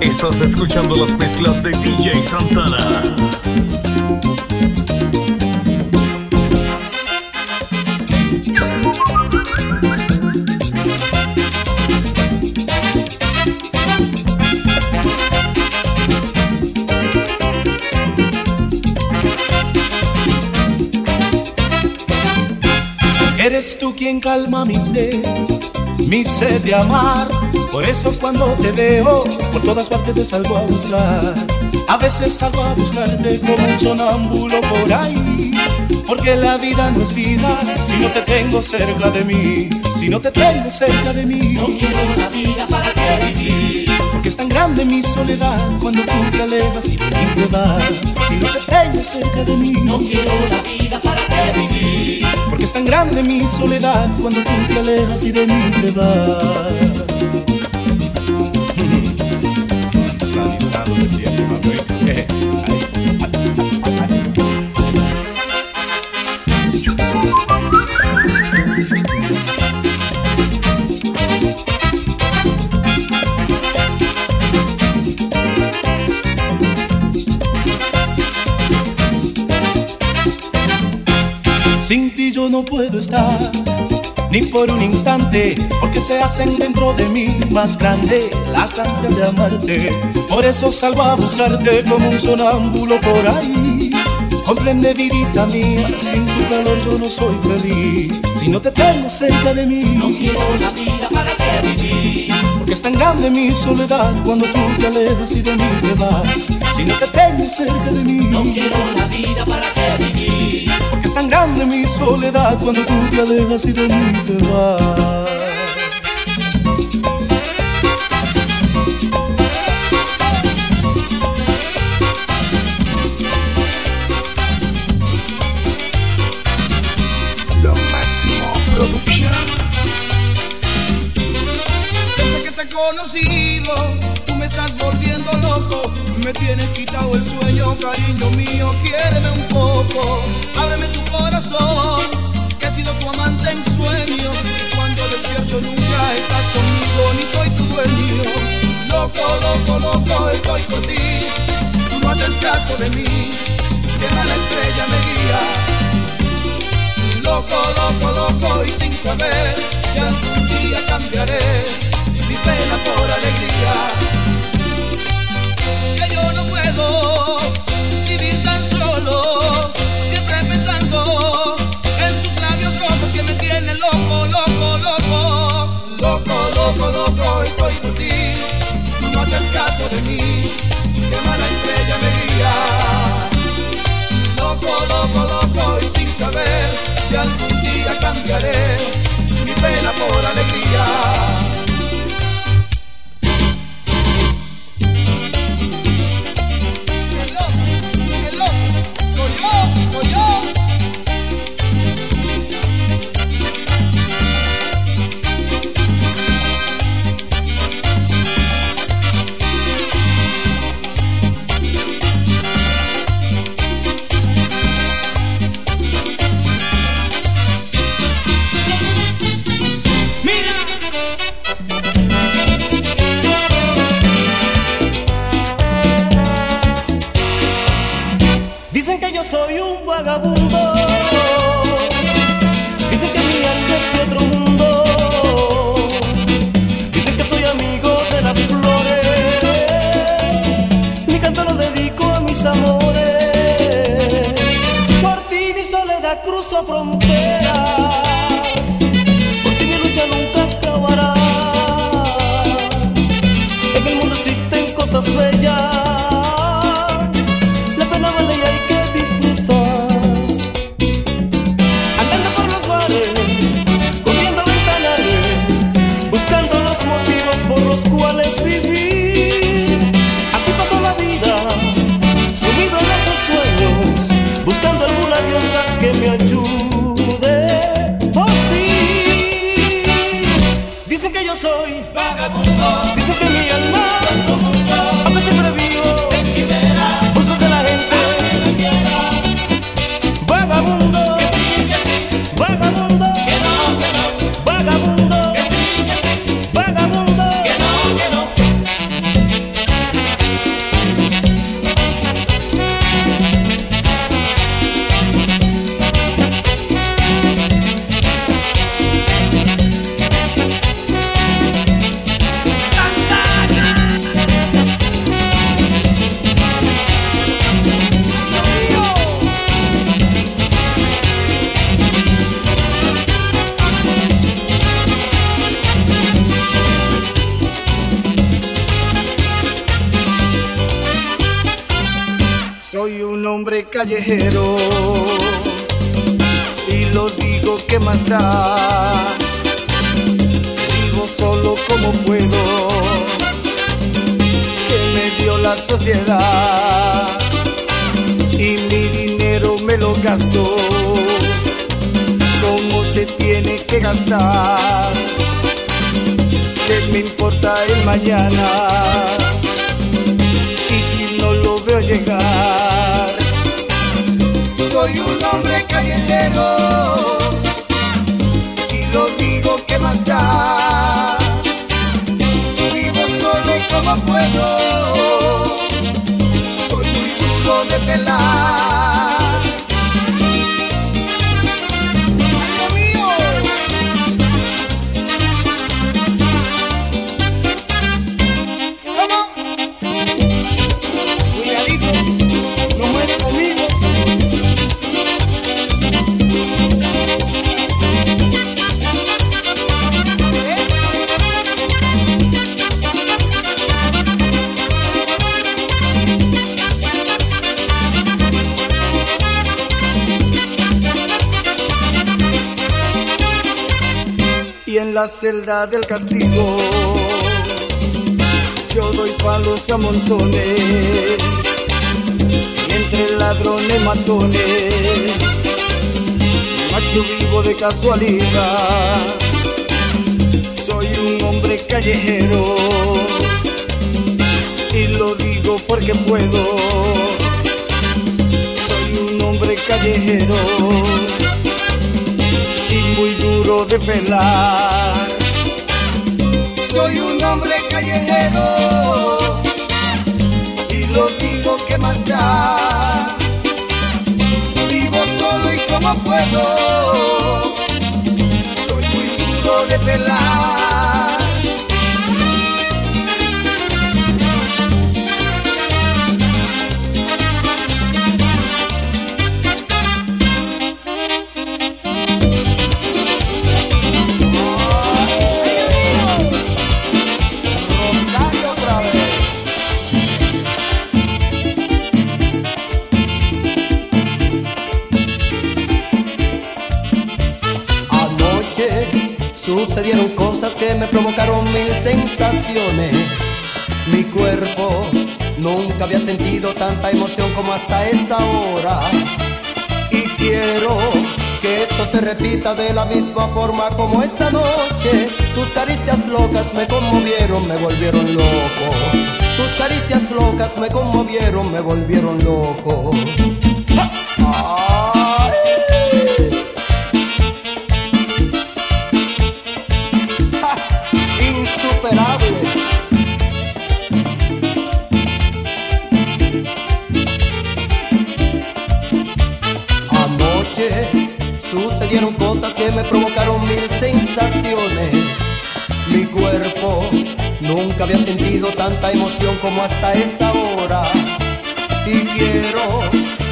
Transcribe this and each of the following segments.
Estás escuchando las mezclas de DJ Santana. Eres tú quien calma mi sed, mi sed de amar. Por eso cuando te veo, por todas partes te salgo a buscar. A veces salgo a buscarte como un sonámbulo por ahí. Porque la vida no es vida si no te tengo cerca de mí. Si no te tengo cerca de mí. No quiero la vida para qué vivir. Porque es tan grande mi soledad cuando tú te alejas y de mí te vas. Si no te tengo cerca de mí. No quiero la vida para qué vivir. Porque es tan grande mi soledad cuando tú te alejas y de mí te vas. Yo no puedo estar, ni por un instante, porque se hacen dentro de mí más grande las ansias de amarte. Por eso salgo a buscarte como un sonámbulo por ahí. Comprende, vidita mía, sin tu calor yo no soy feliz. Si no te tengo cerca de mí, No quiero la vida para qué vivir. porque es tan grande mi soledad cuando tú te alejas y de mí te vas. Si no te tengo cerca de mí, No quiero la vida para qué vivir. Tan grande mi soledad cuando tú te alejas y de mí te vas. Lo máximo producción. Desde que te he conocido, tú me estás volviendo loco. Me tienes quitado el sueño, cariño mío, quiéreme un poco. Que he sido tu amante en sueño. Cuando despierto nunca estás conmigo, ni soy tu dueño. Loco, loco, loco, estoy por ti. Tú no haces caso de mí, que mala estrella me guía. Loco, loco, loco y sin saber que algún día cambiaré mi pena por alegría. Soledad oh. Soy un hombre callejero y lo digo que más da. Vivo solo como puedo, que me dio la sociedad y mi dinero me lo gasto como se tiene que gastar. ¿Qué me importa el mañana? Y si no lo veo llegar, soy un hombre callejero la celda del castigo. Yo doy palos a montones y entre ladrones matones macho vivo de casualidad. Soy un hombre callejero y lo digo porque puedo. Soy un hombre callejero de pelar soy un hombre callejero y lo digo que más da. Vivo solo y como puedo. Soy muy duro de pelar. Mil sensaciones. Mi cuerpo nunca había sentido tanta emoción como hasta esa hora. Y quiero que esto se repita de la misma forma como esta noche. Tus caricias locas me conmovieron, me volvieron loco. Tus caricias locas me conmovieron, me volvieron loco. ¡Ja! Hasta esa hora. Y quiero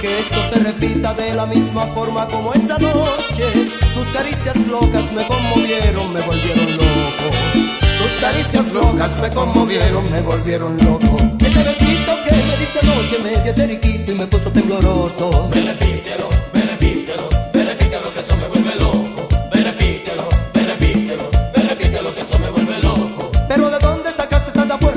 que esto se repita de la misma forma como esta noche. Tus caricias locas me conmovieron, me volvieron loco. Tus caricias locas me conmovieron, me volvieron loco. Ese besito que me diste anoche me dio y me puso tembloroso. Pero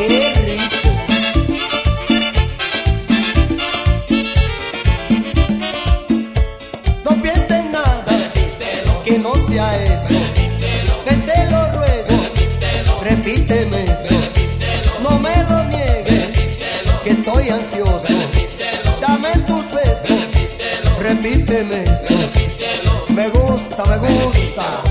No pienses en nada que no sea eso. Repítelo. Que te lo ruego. Repítelo. Repíteme. No me lo niegues. Que estoy ansioso. Dame tus besos. Repíteme. Me gusta, me gusta.